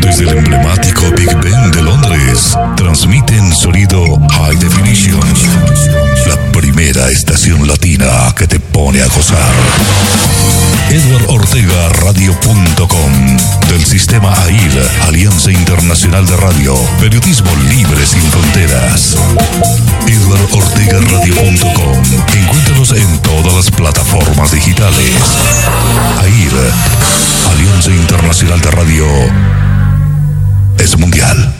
Desde el emblemático Big Ben de Londres, transmiten sonido High Definition. La primera estación latina que te pone a gozar. Radio.com del sistema AIR, Alianza Internacional de Radio, Periodismo Libre sin Fronteras. Radio.com Encuéntranos en todas las plataformas digitales. AIR, Alianza Internacional de Radio, es mundial.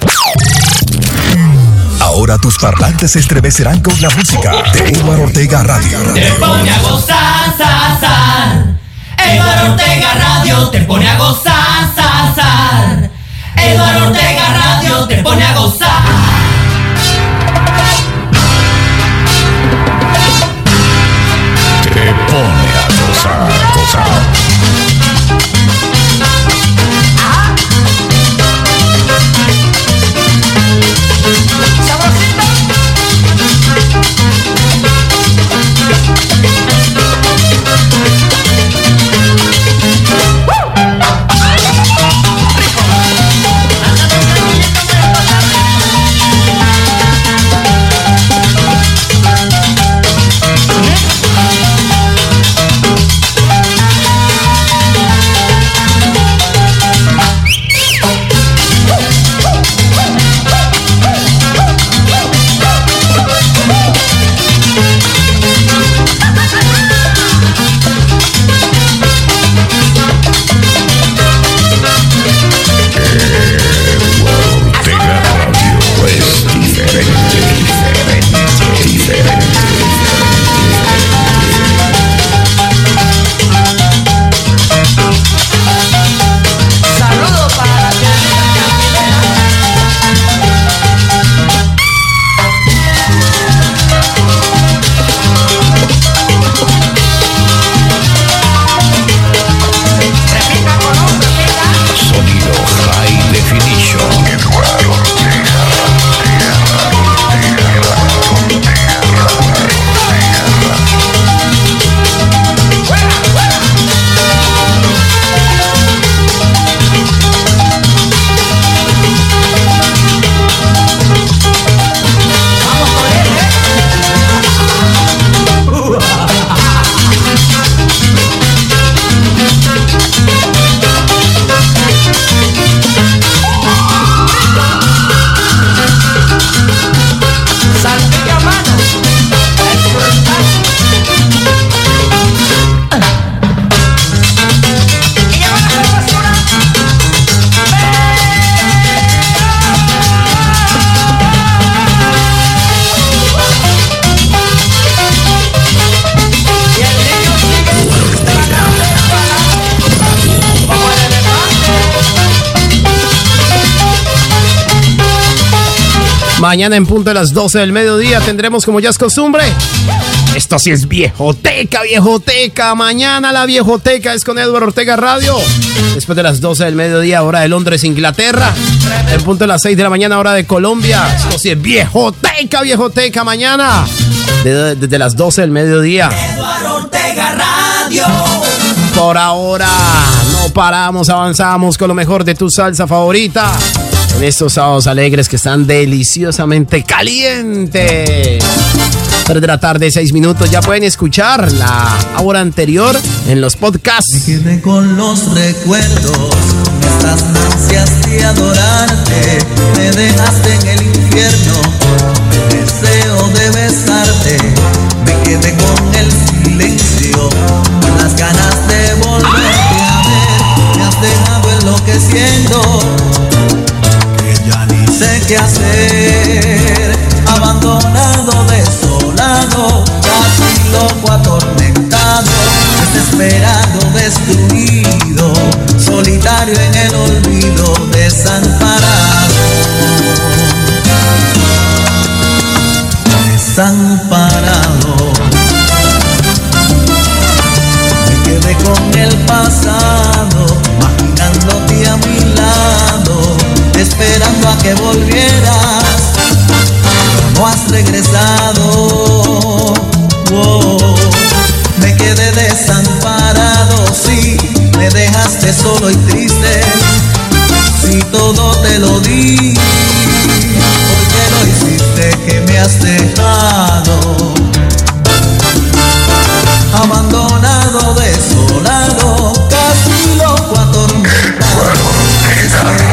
Ahora tus parlantes se estremecerán con la música de Edward Ortega Radio. Te pone a gozar, Eduardo Ortega Radio te pone a gozar, zar, Eduardo Ortega Radio te pone a gozar. Te pone a gozar, gozar. Mañana en punto de las 12 del mediodía tendremos como ya es costumbre. Esto sí es viejoteca, viejoteca. Mañana la viejoteca es con Edward Ortega Radio. Después de las 12 del mediodía, hora de Londres, Inglaterra. En punto de las 6 de la mañana, hora de Colombia. Esto sí es viejoteca, viejoteca. Mañana, desde, las 12 del mediodía. Edward Ortega Radio. Por ahora, no paramos, avanzamos con lo mejor de tu salsa favorita en estos sábados alegres que están deliciosamente calientes. 3 de la tarde, 6 minutos. Ya pueden escuchar la hora anterior en los podcasts. Me con los recuerdos, estas ansias de adorarte. Me dejaste en el infierno, el deseo de besarte. Me quedé con el silencio, con las ganas de volverte a ver. Me has dejado enloqueciendo sé qué hacer, abandonado, desolado, casi loco, atormentado, desesperado, destruido, solitario en el olvido, desamparado. Desamparado. Me quedé con el pasado, quedándote a mi lado, esperando a que volvieras. No has regresado, oh, me quedé desamparado, sí, me dejaste solo y triste. Si todo te lo di, porque lo hiciste que me has dejado? Abandona Cause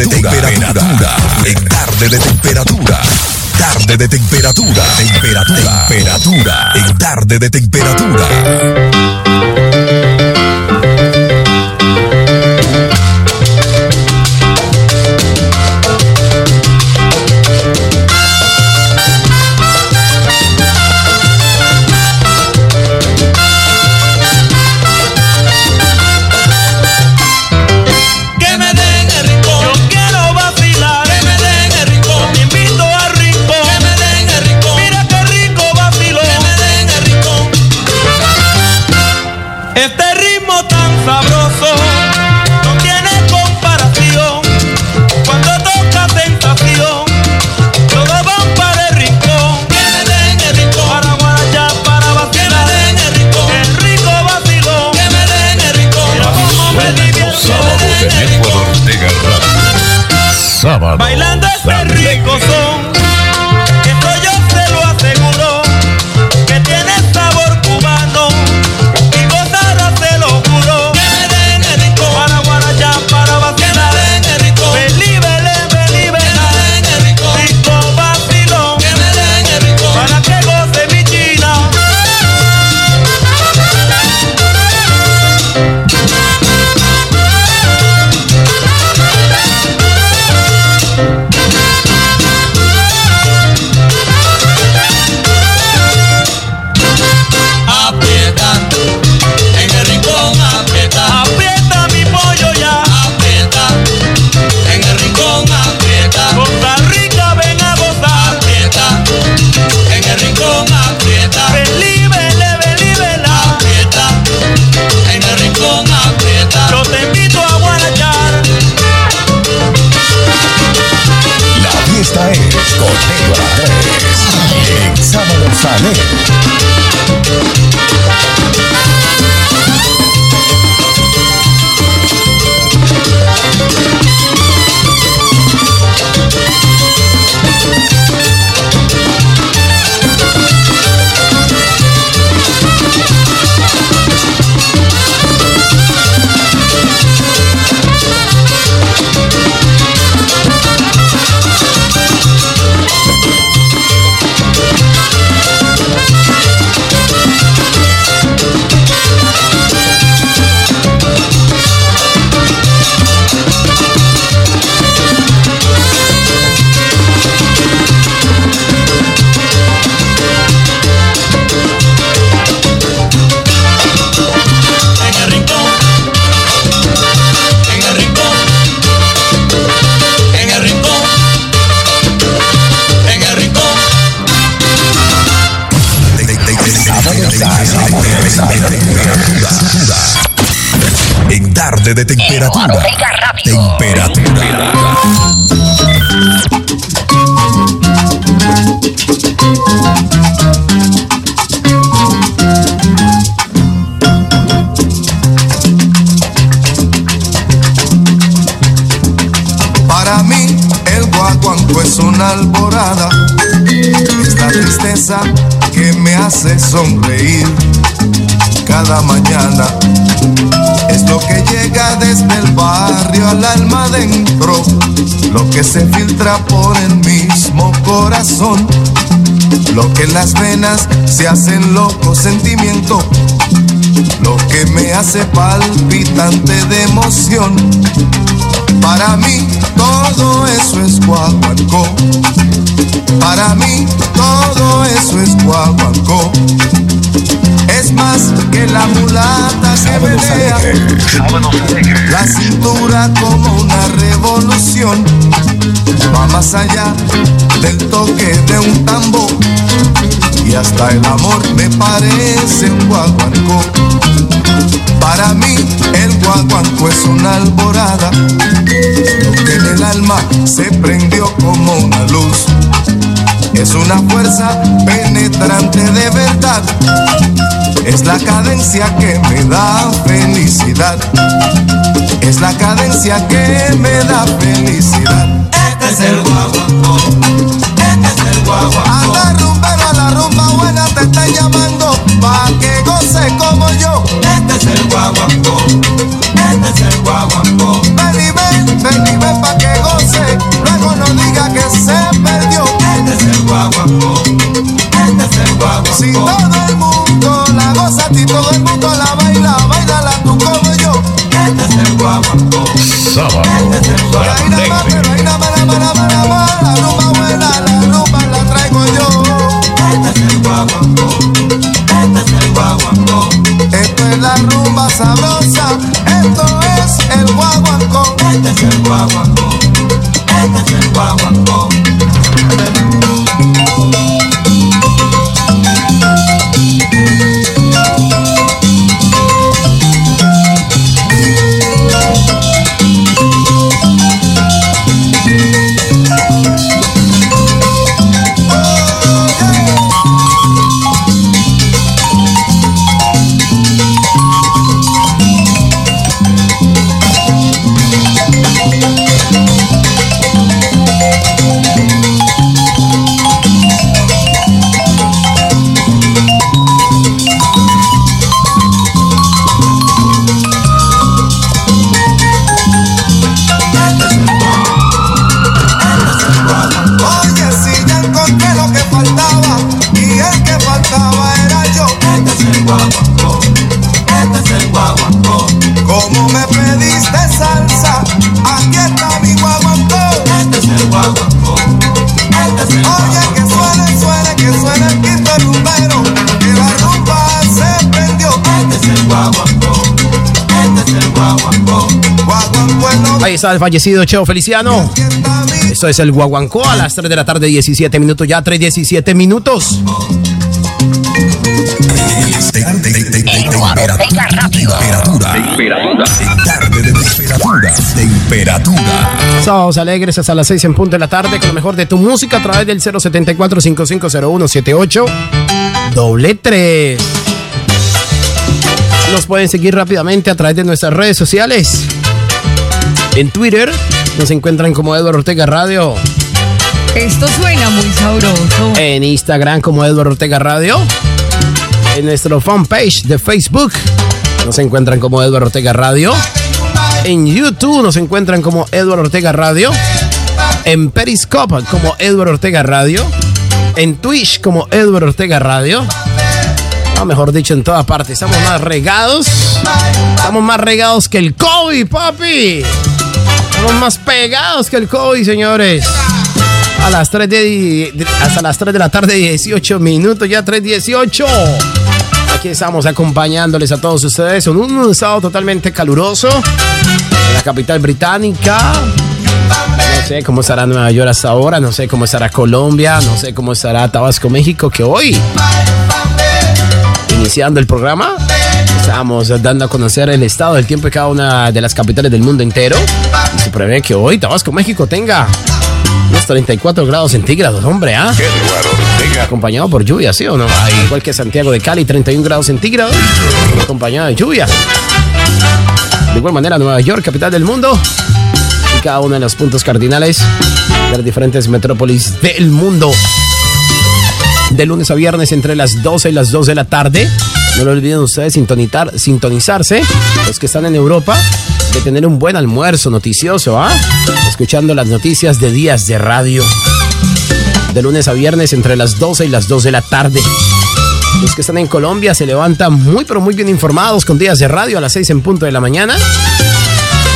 de temperatura. En tarde de temperatura. Tarde de temperatura. Temperatura. Temperatura. En tarde de temperatura. De, de temperatura. Temperatura. Para mí el guaguanco es una alborada, es la tristeza que me hace sonreír cada mañana. Que llega desde el barrio al alma adentro, lo que se filtra por el mismo corazón, lo que en las venas se hacen loco sentimiento, lo que me hace palpitante de emoción. Para mí todo eso es guaguancó. Para mí todo eso es guaguancó. Es más que la mulata que pelea. La cintura como una revolución. Va más allá del toque de un tambor. Y hasta el amor me parece un guaguancó. Para mí el guaguancó es una alborada que en el alma se prendió como una luz. Es una fuerza penetrante de verdad. Es la cadencia que me da felicidad. Es la cadencia que me da felicidad. Este es el guaguancó. Este es el guaguancó. Anda rumbero a la rumba buena te está llamando guaguancó. Este es el guaguancó. Si todo el mundo la goza, si todo el mundo la baila, bailala tú como yo. Este es el guaguancó. Sábado. Este es el más, pero más, nada más, nada más. La rumba buena, la rumba la traigo yo. Este es el guaguancó. Este es el guaguancó. Esto es la rumba sabrosa, esto es el guaguancó. Este es el guaguancó. Este es el guaguancó. Guaguancó es lo Ahí está el fallecido Cheo Feliciano. Esto es el Guaguancó a las 3 de la tarde, 17 minutos. Ya 3, 17 minutos. Te- te- te- te- Temperatura. Temperatura. Tarde de temperatura. Temperatura. Sábados alegres hasta las 6 en punto de la tarde con lo mejor de tu música a través del 074-550178 doble 3. Nos pueden seguir rápidamente a través de nuestras redes sociales. En Twitter nos encuentran como Eduardo Ortega Radio. Esto suena muy sabroso. En Instagram como Eduardo Ortega Radio. En nuestro fanpage de Facebook nos encuentran como Eduardo Ortega Radio. En YouTube nos encuentran como Eduardo Ortega Radio. En Periscope como Eduardo Ortega Radio. En Twitch como Eduardo Ortega Radio. O mejor dicho, en todas partes. Estamos más regados. Estamos más regados que el COVID, papi. Estamos más pegados que el COVID, señores. A las 3 de, de- hasta las 3 de la tarde, 18 minutos, ya 3.18. Aquí estamos acompañándoles a todos ustedes en un, un sábado totalmente caluroso en la capital británica. No sé cómo estará Nueva York hasta ahora, no sé cómo estará Colombia, no sé cómo estará Tabasco, México, que hoy, iniciando el programa, Estamos dando a conocer el estado del tiempo de cada una de las capitales del mundo entero. Se prevé que hoy Tabasco, México tenga unos 34 grados centígrados, hombre, ¿ah? Acompañado por lluvia, ¿sí o no? Igual que Santiago de Cali, 31 grados centígrados, acompañado de lluvia. De igual manera, Nueva York, capital del mundo, y cada uno de los puntos cardinales de las diferentes metrópolis del mundo. De lunes a viernes entre las 12 y las 2 de la tarde. No lo olviden ustedes sintonizar, sintonizarse, los que están en Europa, de tener un buen almuerzo noticioso, ¿ah? Escuchando las noticias de días de radio. De lunes a viernes entre las 12 y las 2 de la tarde. Los que están en Colombia se levantan muy pero muy bien informados con días de radio a las 6 en punto de la mañana.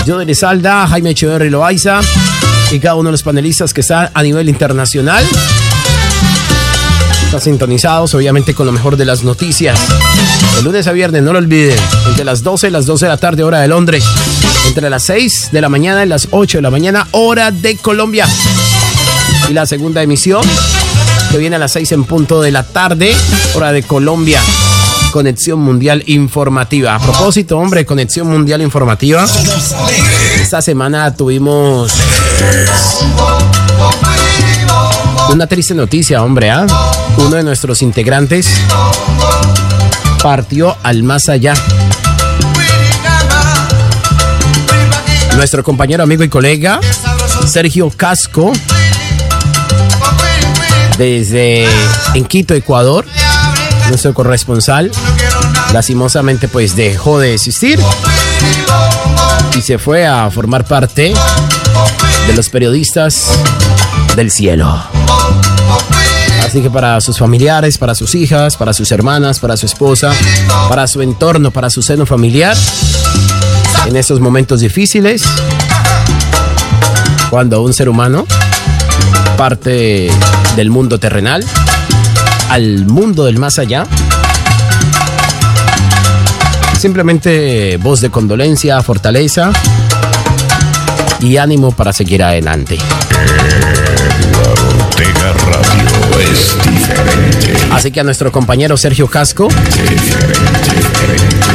Yo de Salda, Jaime Echeverri Loaiza y cada uno de los panelistas que están a nivel internacional. Están sintonizados obviamente con lo mejor de las noticias. De lunes a viernes, no lo olviden, entre las 12 y las 12 de la tarde, hora de Londres. Entre las 6 de la mañana y las 8 de la mañana, hora de Colombia. Y la segunda emisión, que viene a las 6 en punto de la tarde, hora de Colombia. Conexión Mundial Informativa. A propósito, hombre, Conexión Mundial Informativa. Esta semana tuvimos una triste noticia, hombre, ¿ah? Uno de nuestros integrantes partió al más allá. Nuestro compañero, amigo y colega, Sergio Casco, desde en Quito, Ecuador, nuestro corresponsal, lastimosamente pues dejó de existir y se fue a formar parte de los periodistas del cielo. Así que para sus familiares, para sus hijas, para sus hermanas, para su esposa, para su entorno, para su seno familiar, en estos momentos difíciles, cuando un ser humano parte del mundo terrenal al mundo del más allá, simplemente voz de condolencia, fortaleza y ánimo para seguir adelante. Ortega Radio Así que a nuestro compañero Sergio Casco,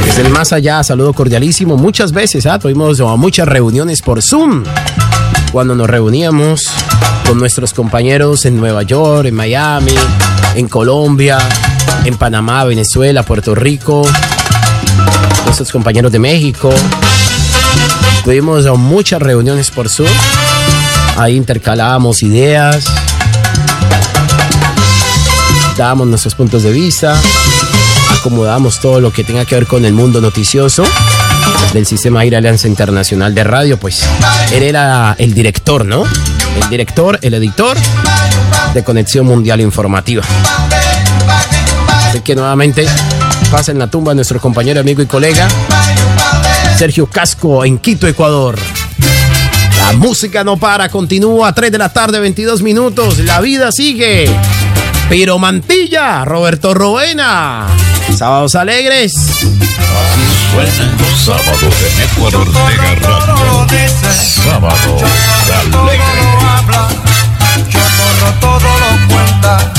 desde el más allá, saludo cordialísimo. Muchas veces ¿ah? tuvimos muchas reuniones por Zoom. Cuando nos reuníamos con nuestros compañeros en Nueva York, en Miami, en Colombia, en Panamá, Venezuela, Puerto Rico, nuestros compañeros de México. Tuvimos muchas reuniones por Zoom. Ahí intercalábamos ideas, dábamos nuestros puntos de vista, acomodamos todo lo que tenga que ver con el mundo noticioso del Sistema Aire Alianza Internacional de Radio, pues él era el director, ¿no? El director, el editor de Conexión Mundial Informativa. Así que nuevamente pasen la tumba nuestro compañero, amigo y colega Sergio Casco en Quito, Ecuador. La música no para, continúa a 3 de la tarde, 22 minutos. La vida sigue. Piro Mantilla, Roberto Roena. Sábados alegres. Suenan los sábados de Network Ortega Radio. Sábado alegre. habla, Chocorro todo lo cuenta.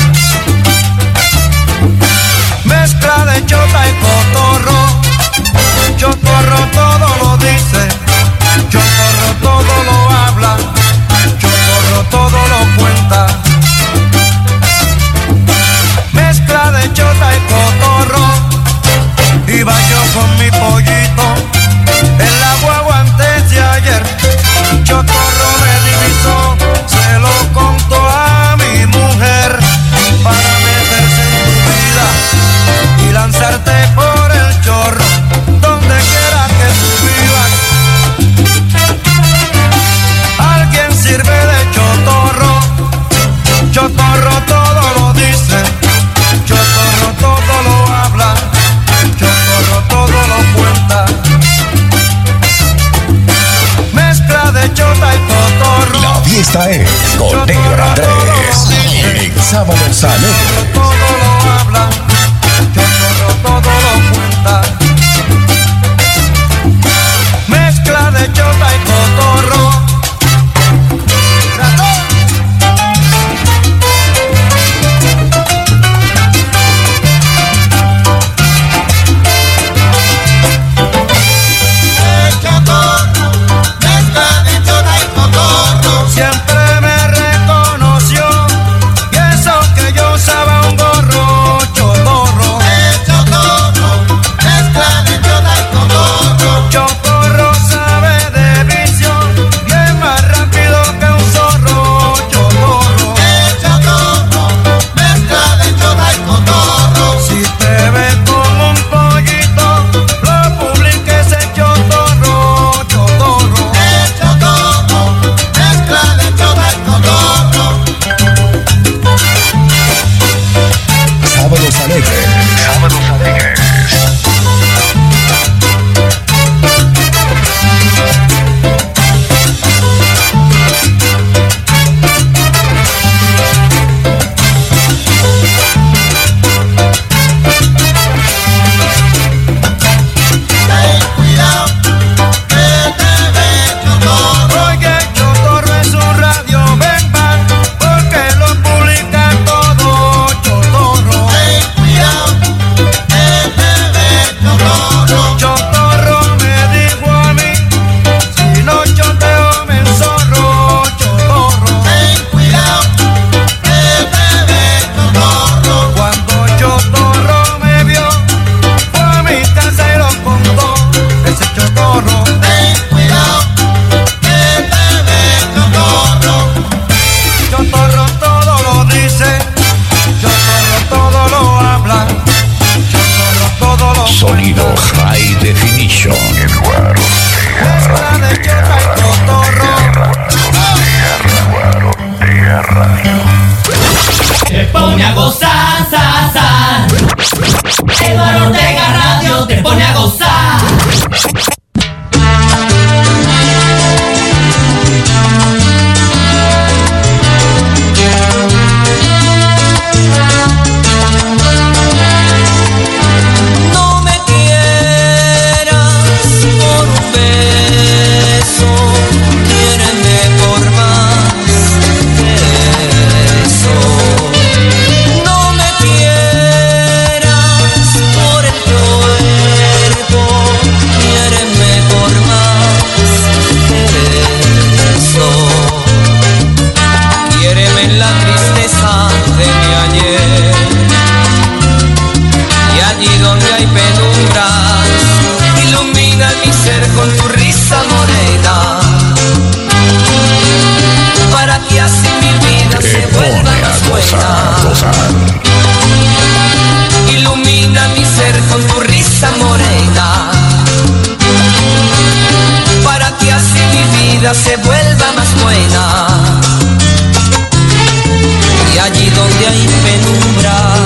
Mezcla de chota y cotorro, Chocorro todo lo dice, Chocorro todo lo habla, Chocorro todo lo cuenta. De chota y cotorro, iba yo con mi pollito en la guagua antes de ayer. Fiesta es con Negro Andrés. En Sábados hay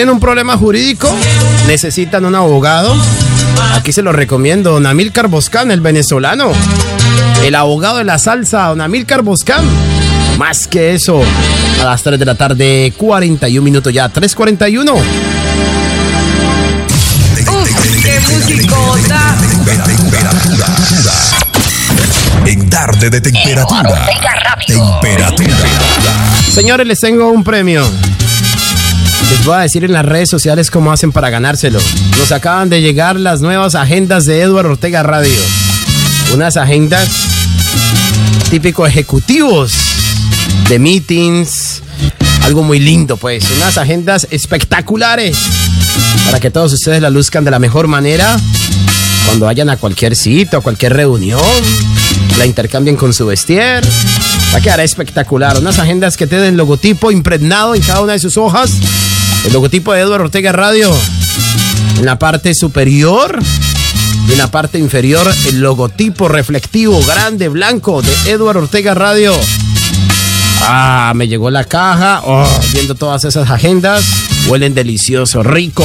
¿Tienen un problema jurídico? ¿Necesitan un abogado? Aquí se lo recomiendo, Don Amílcar Boscán, el venezolano. El abogado de la salsa, Don Amílcar Boscán. Más que eso, a las 3 de la tarde, 41 minutos ya, 3.41. ¡Qué musicota! Temperatura. En tarde de temperatura. Temperatura. Señores, les tengo un premio. Les voy a decir en las redes sociales cómo hacen para ganárselo. Nos acaban de llegar las nuevas agendas de Edward Ortega Radio. Unas agendas típico ejecutivos de meetings. Algo muy lindo, pues. Unas agendas espectaculares para que todos ustedes la luzcan de la mejor manera cuando vayan a cualquier sitio, a cualquier reunión, la intercambien con su vestier. Va a quedar espectacular. Unas agendas que tienen logotipo impregnado en cada una de sus hojas. El logotipo de Eduardo Ortega Radio. En la parte superior y en la parte inferior el logotipo reflectivo grande blanco de Eduardo Ortega Radio. Ah, me llegó la caja. Oh, viendo todas esas agendas. Huelen delicioso, rico.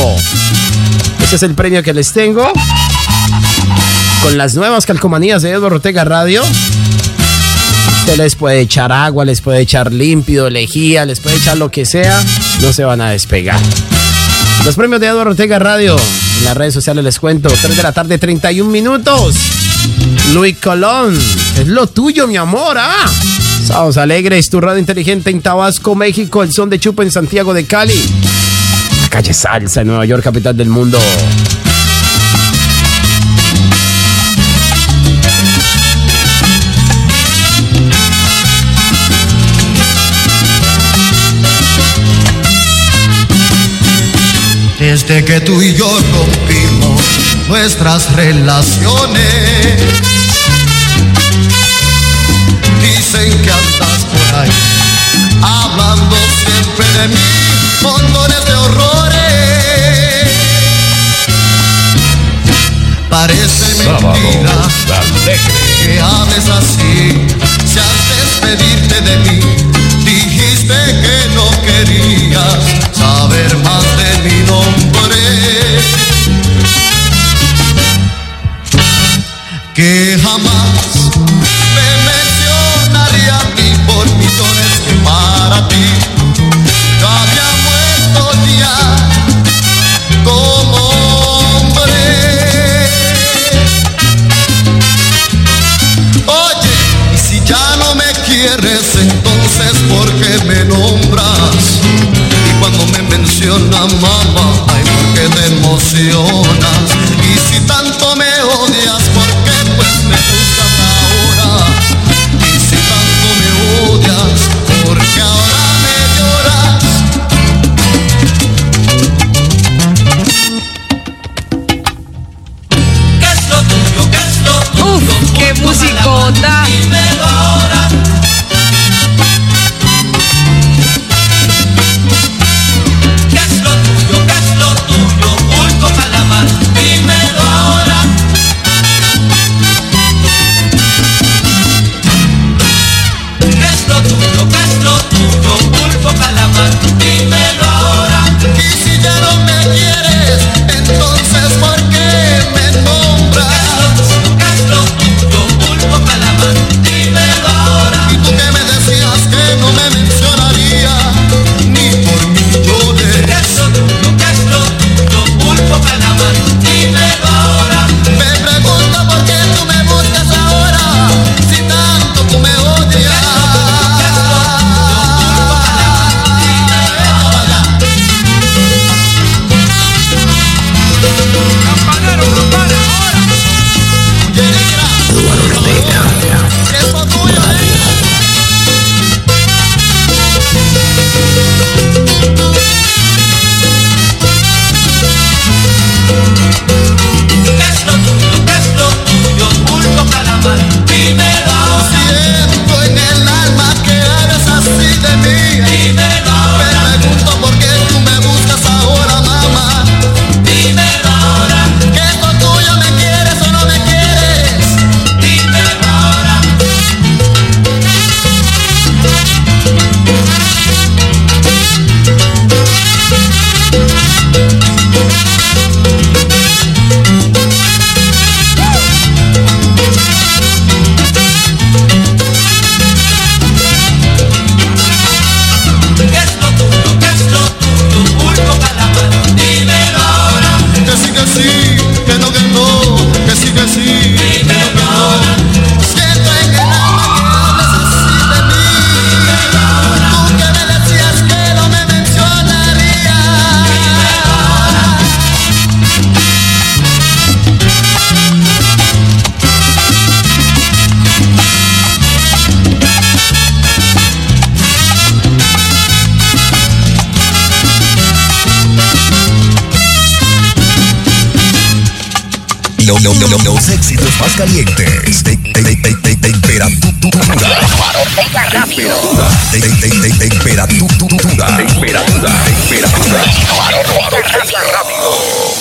Ese es el premio que les tengo. Con las nuevas calcomanías de Eduardo Ortega Radio. Usted les puede echar agua, les puede echar límpido, lejía, les puede echar lo que sea. No se van a despegar. Los premios de Eduardo Ortega Radio. En las redes sociales les cuento. 3 de la tarde, 31 minutos. Luis Colón. Es lo tuyo, mi amor. Ah. Sábados Alegres, tu radio inteligente en Tabasco, México. El son de Chupa en Santiago de Cali. La calle Salsa en Nueva York, capital del mundo. Desde que tú y yo rompimos nuestras relaciones, dicen que andas por ahí, hablando siempre de mí, montones de horrores. Parece Sábado mentira alegre. que hables así. Si al despedirte de mí dijiste que no querías saber más de mi nombre. Que jamás me mencionaría a ti por millones que para ti mamá, ay, porque te emociona. no, no, no, no, los éxitos más calientes. Temperatura. Temperatura. Temperatura. Temperatura. Temperatura. Rápido.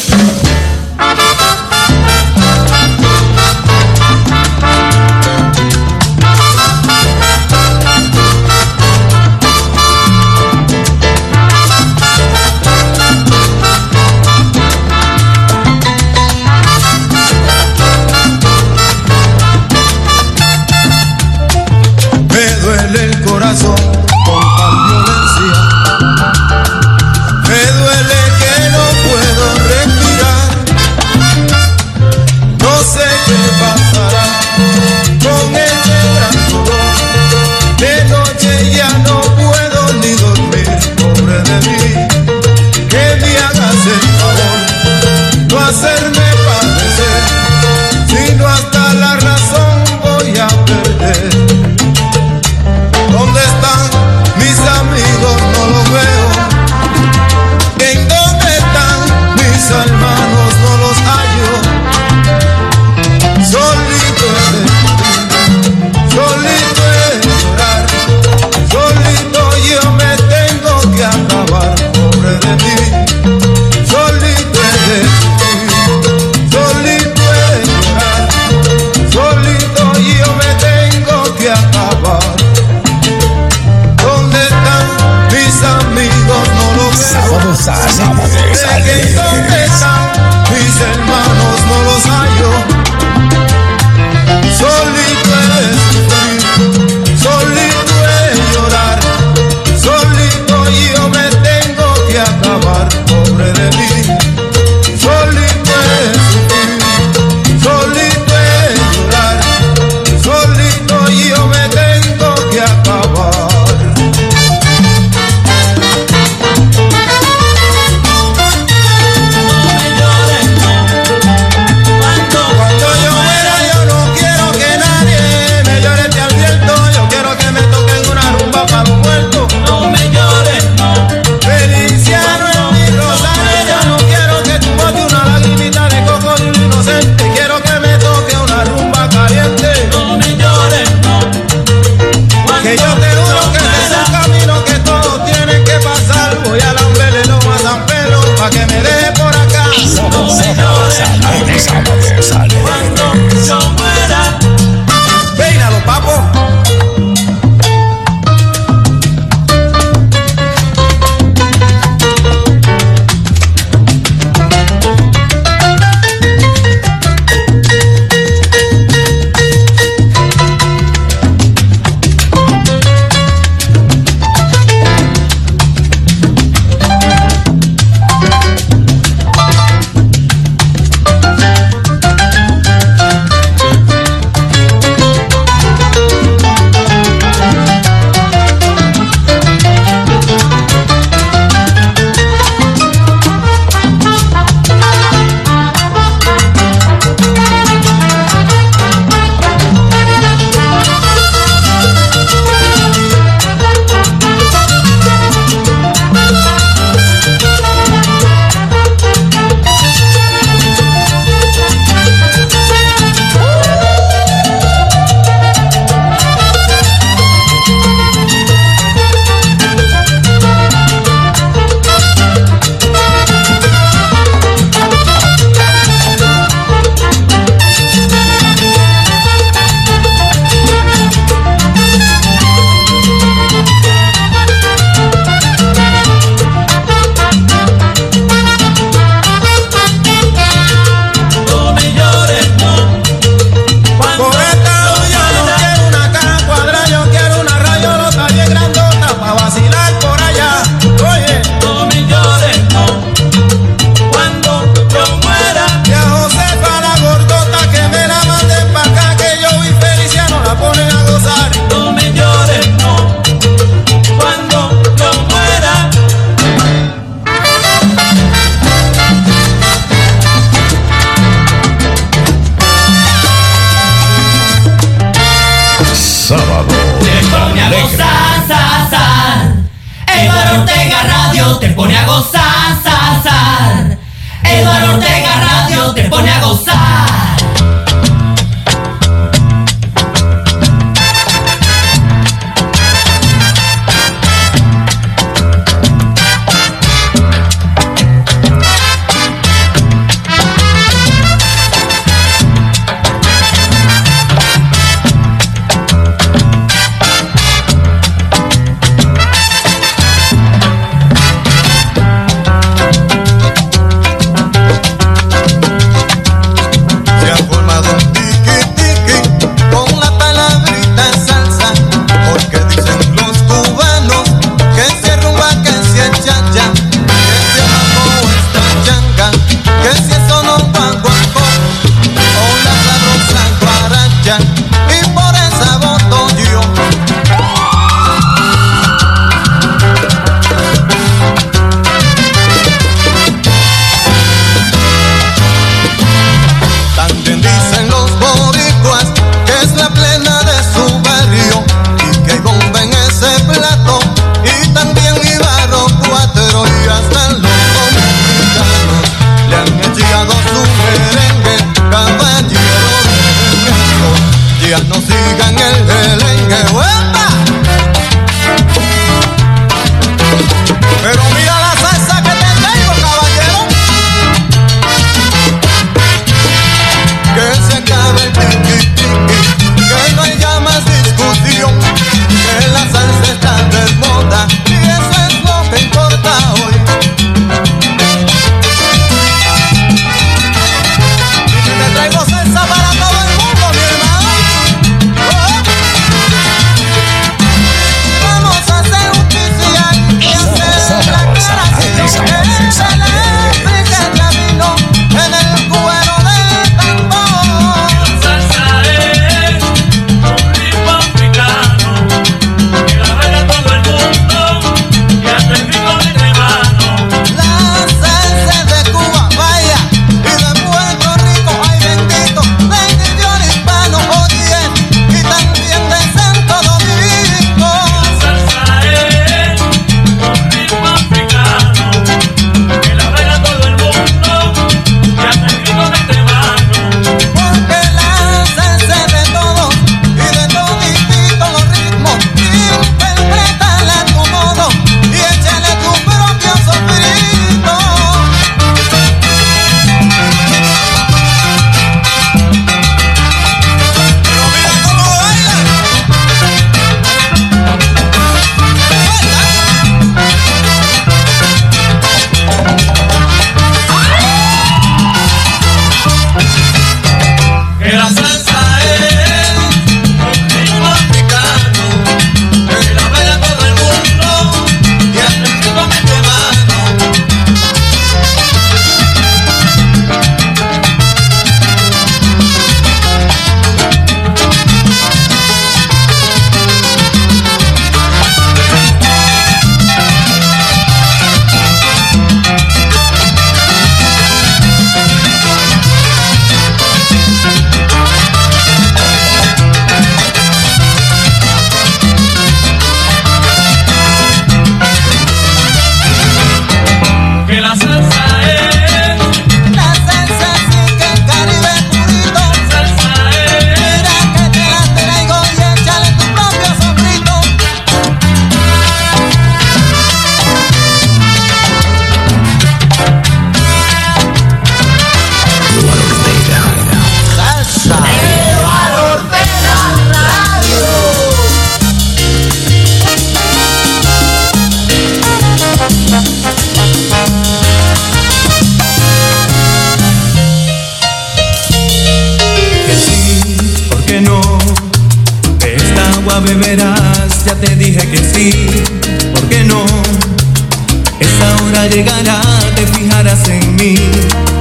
hora llegará, te fijarás en mí,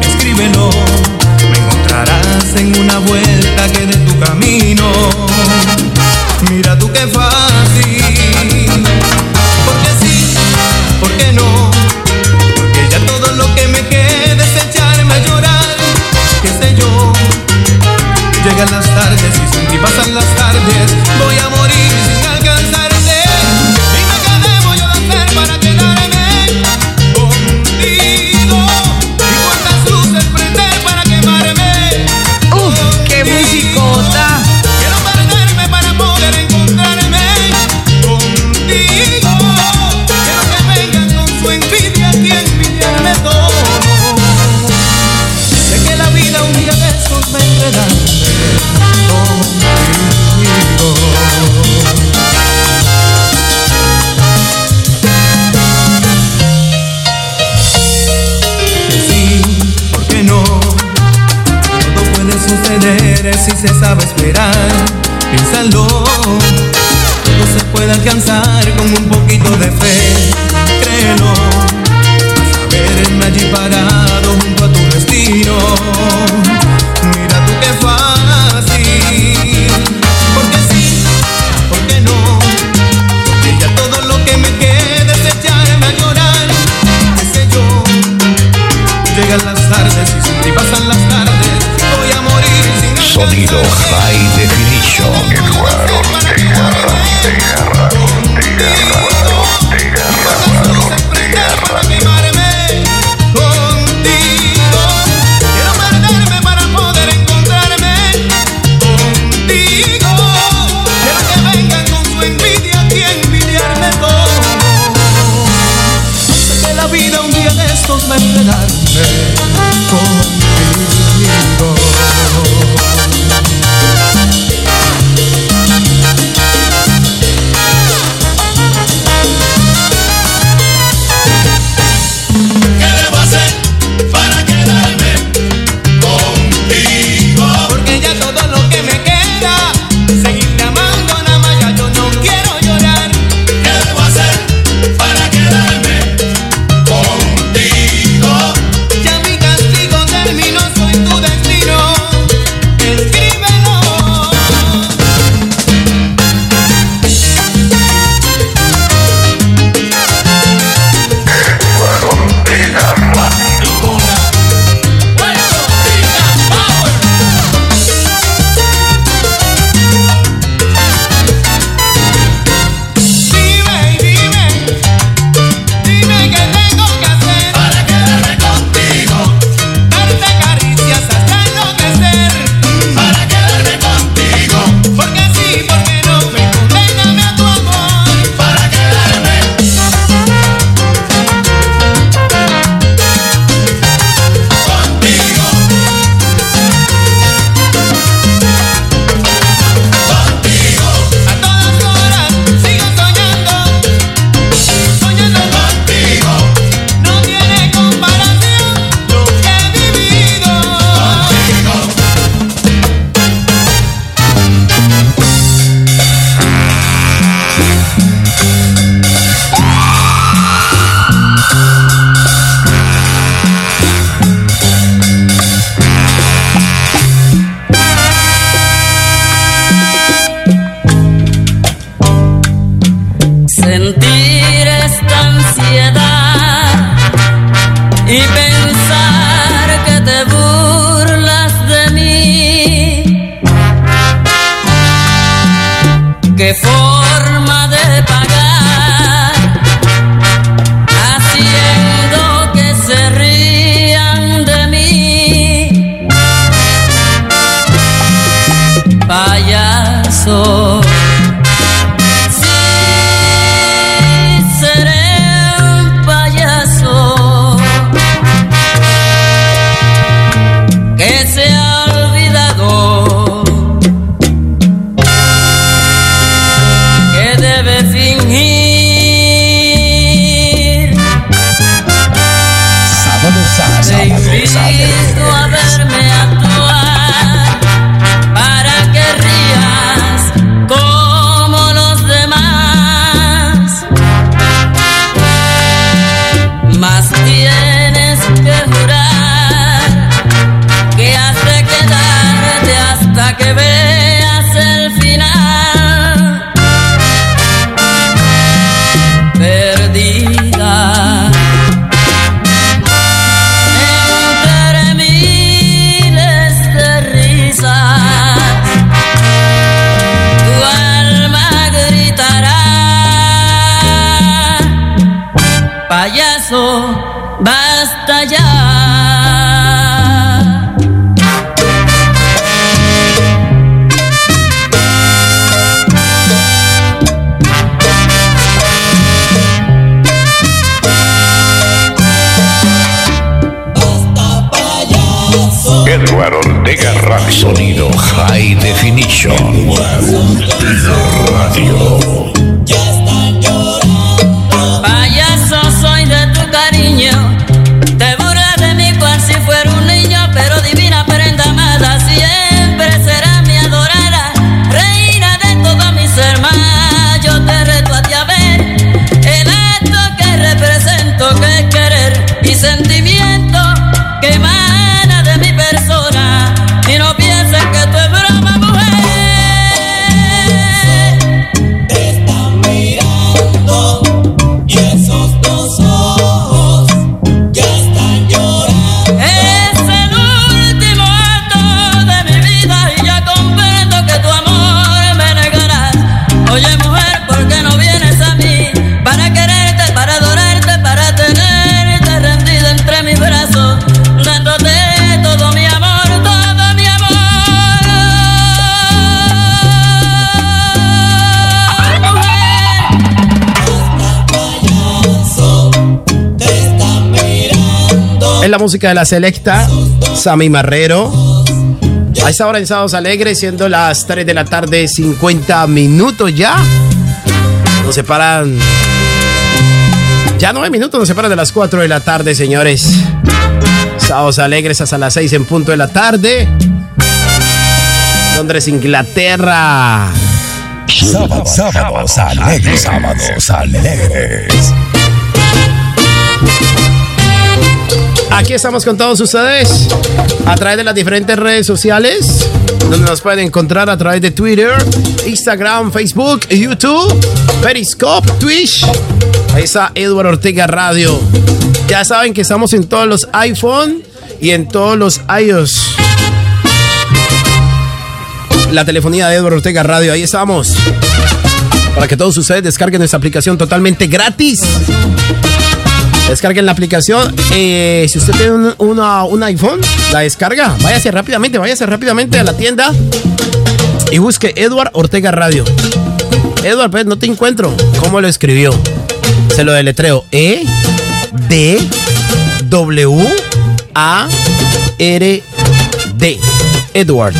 escríbelo, me encontrarás en una vuelta que de tu camino. Mira tú qué fácil, porque sí, porque no, porque ya todo lo que me queda es echarme a llorar, qué sé yo, llegan las tardes y sin ti pasan Piénsalo, todo se puede alcanzar música de la selecta, Sammy Marrero. A esta hora en Sábados Alegres, siendo las 3 de la tarde, 50 minutos ya. Nos separan. Ya 9 minutos nos separan de las 4 de la tarde, señores. Sábados Alegres hasta las 6 en punto de la tarde. Londres, Inglaterra. Sábados, sábados alegres, sábados alegres. Aquí estamos con todos ustedes a través de las diferentes redes sociales, donde nos pueden encontrar a través de Twitter, Instagram, Facebook, YouTube, Periscope, Twitch. Ahí está Edward Ortega Radio. Ya saben que estamos en todos los iPhone y en todos los iOS. La telefonía de Edward Ortega Radio, ahí estamos. Para que todos ustedes descarguen nuestra aplicación totalmente gratis. Descarguen la aplicación. Eh, si usted tiene un, una- un iPhone, la descarga. Váyase rápidamente, váyase rápidamente a la tienda y busque Edward Ortega Radio. Edward, pues no te encuentro. ¿Cómo lo escribió? Se lo deletreo. E D W A R D. Edward.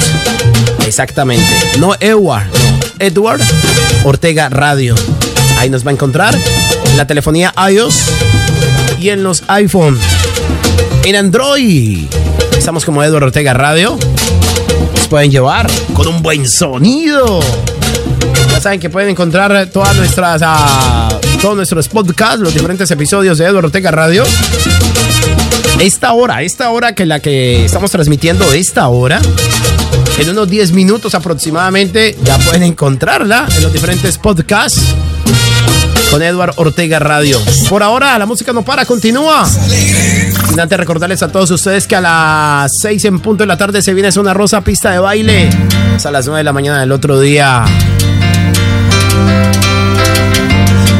Exactamente. No Edward. Edward Ortega Radio. Ahí nos va a encontrar. En la telefonía iOS y en los iPhone. En Android. Estamos como Edward Ortega Radio. Nos pueden llevar con un buen sonido. Ya saben que pueden encontrar todas nuestras, ah, todos nuestros podcasts, los diferentes episodios de Edward Ortega Radio. Esta hora, esta hora que la que estamos transmitiendo, esta hora, en unos 10 minutos aproximadamente, ya pueden encontrarla en los diferentes podcasts con Edward Ortega Radio. Por ahora, la música no para, continúa. Sin antes recordarles a todos ustedes que a las 6 en punto de la tarde se viene una rosa pista de baile. Es a las 9 de la mañana del otro día.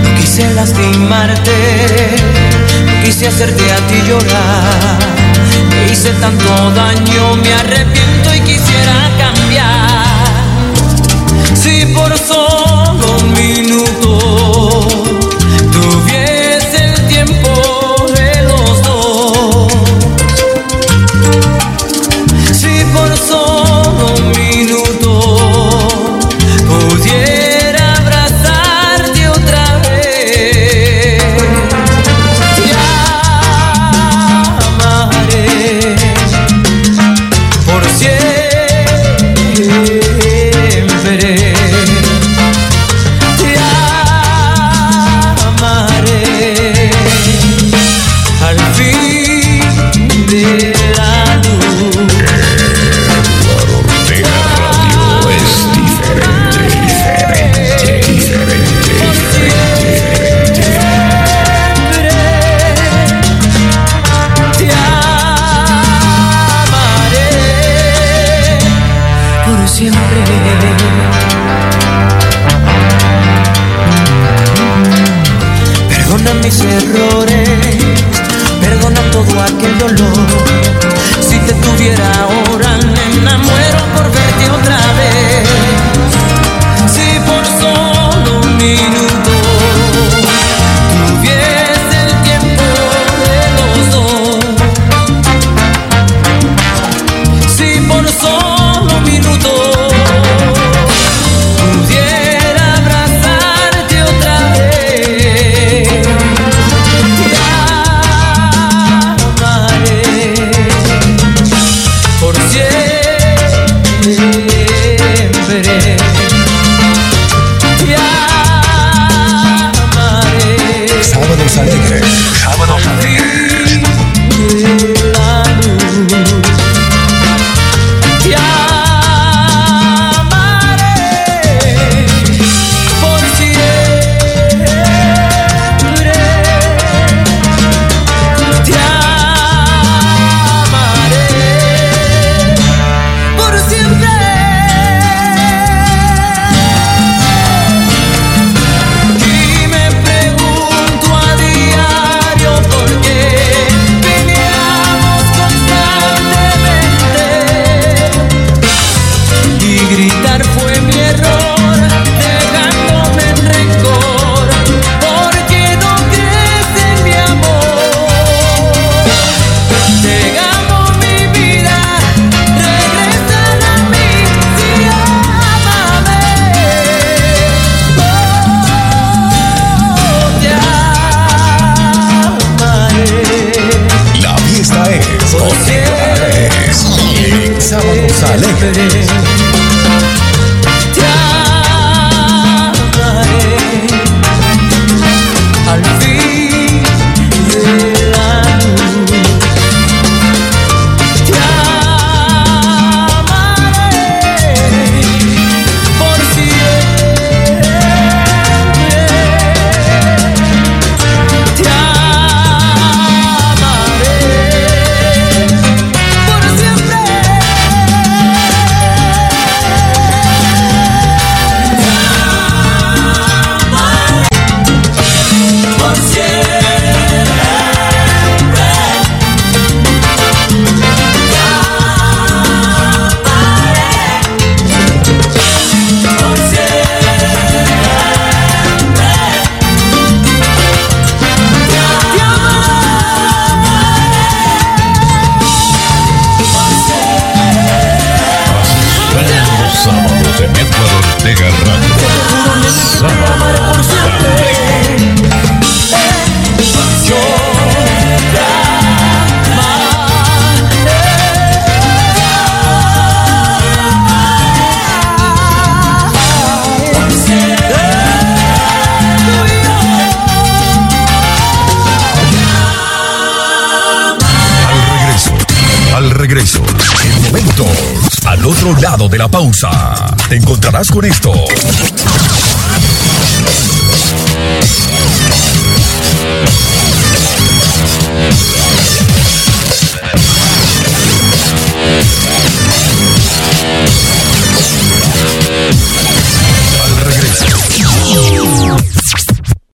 No quise lastimarte, no quise hacerte a ti llorar. Me hice tanto daño, me arrepiento y quisiera cambiar. Si por solo errores, perdona todo aquel dolor. Si te tuviera ahora, nena, muero por verte otra vez. De la pausa, te encontrarás con esto.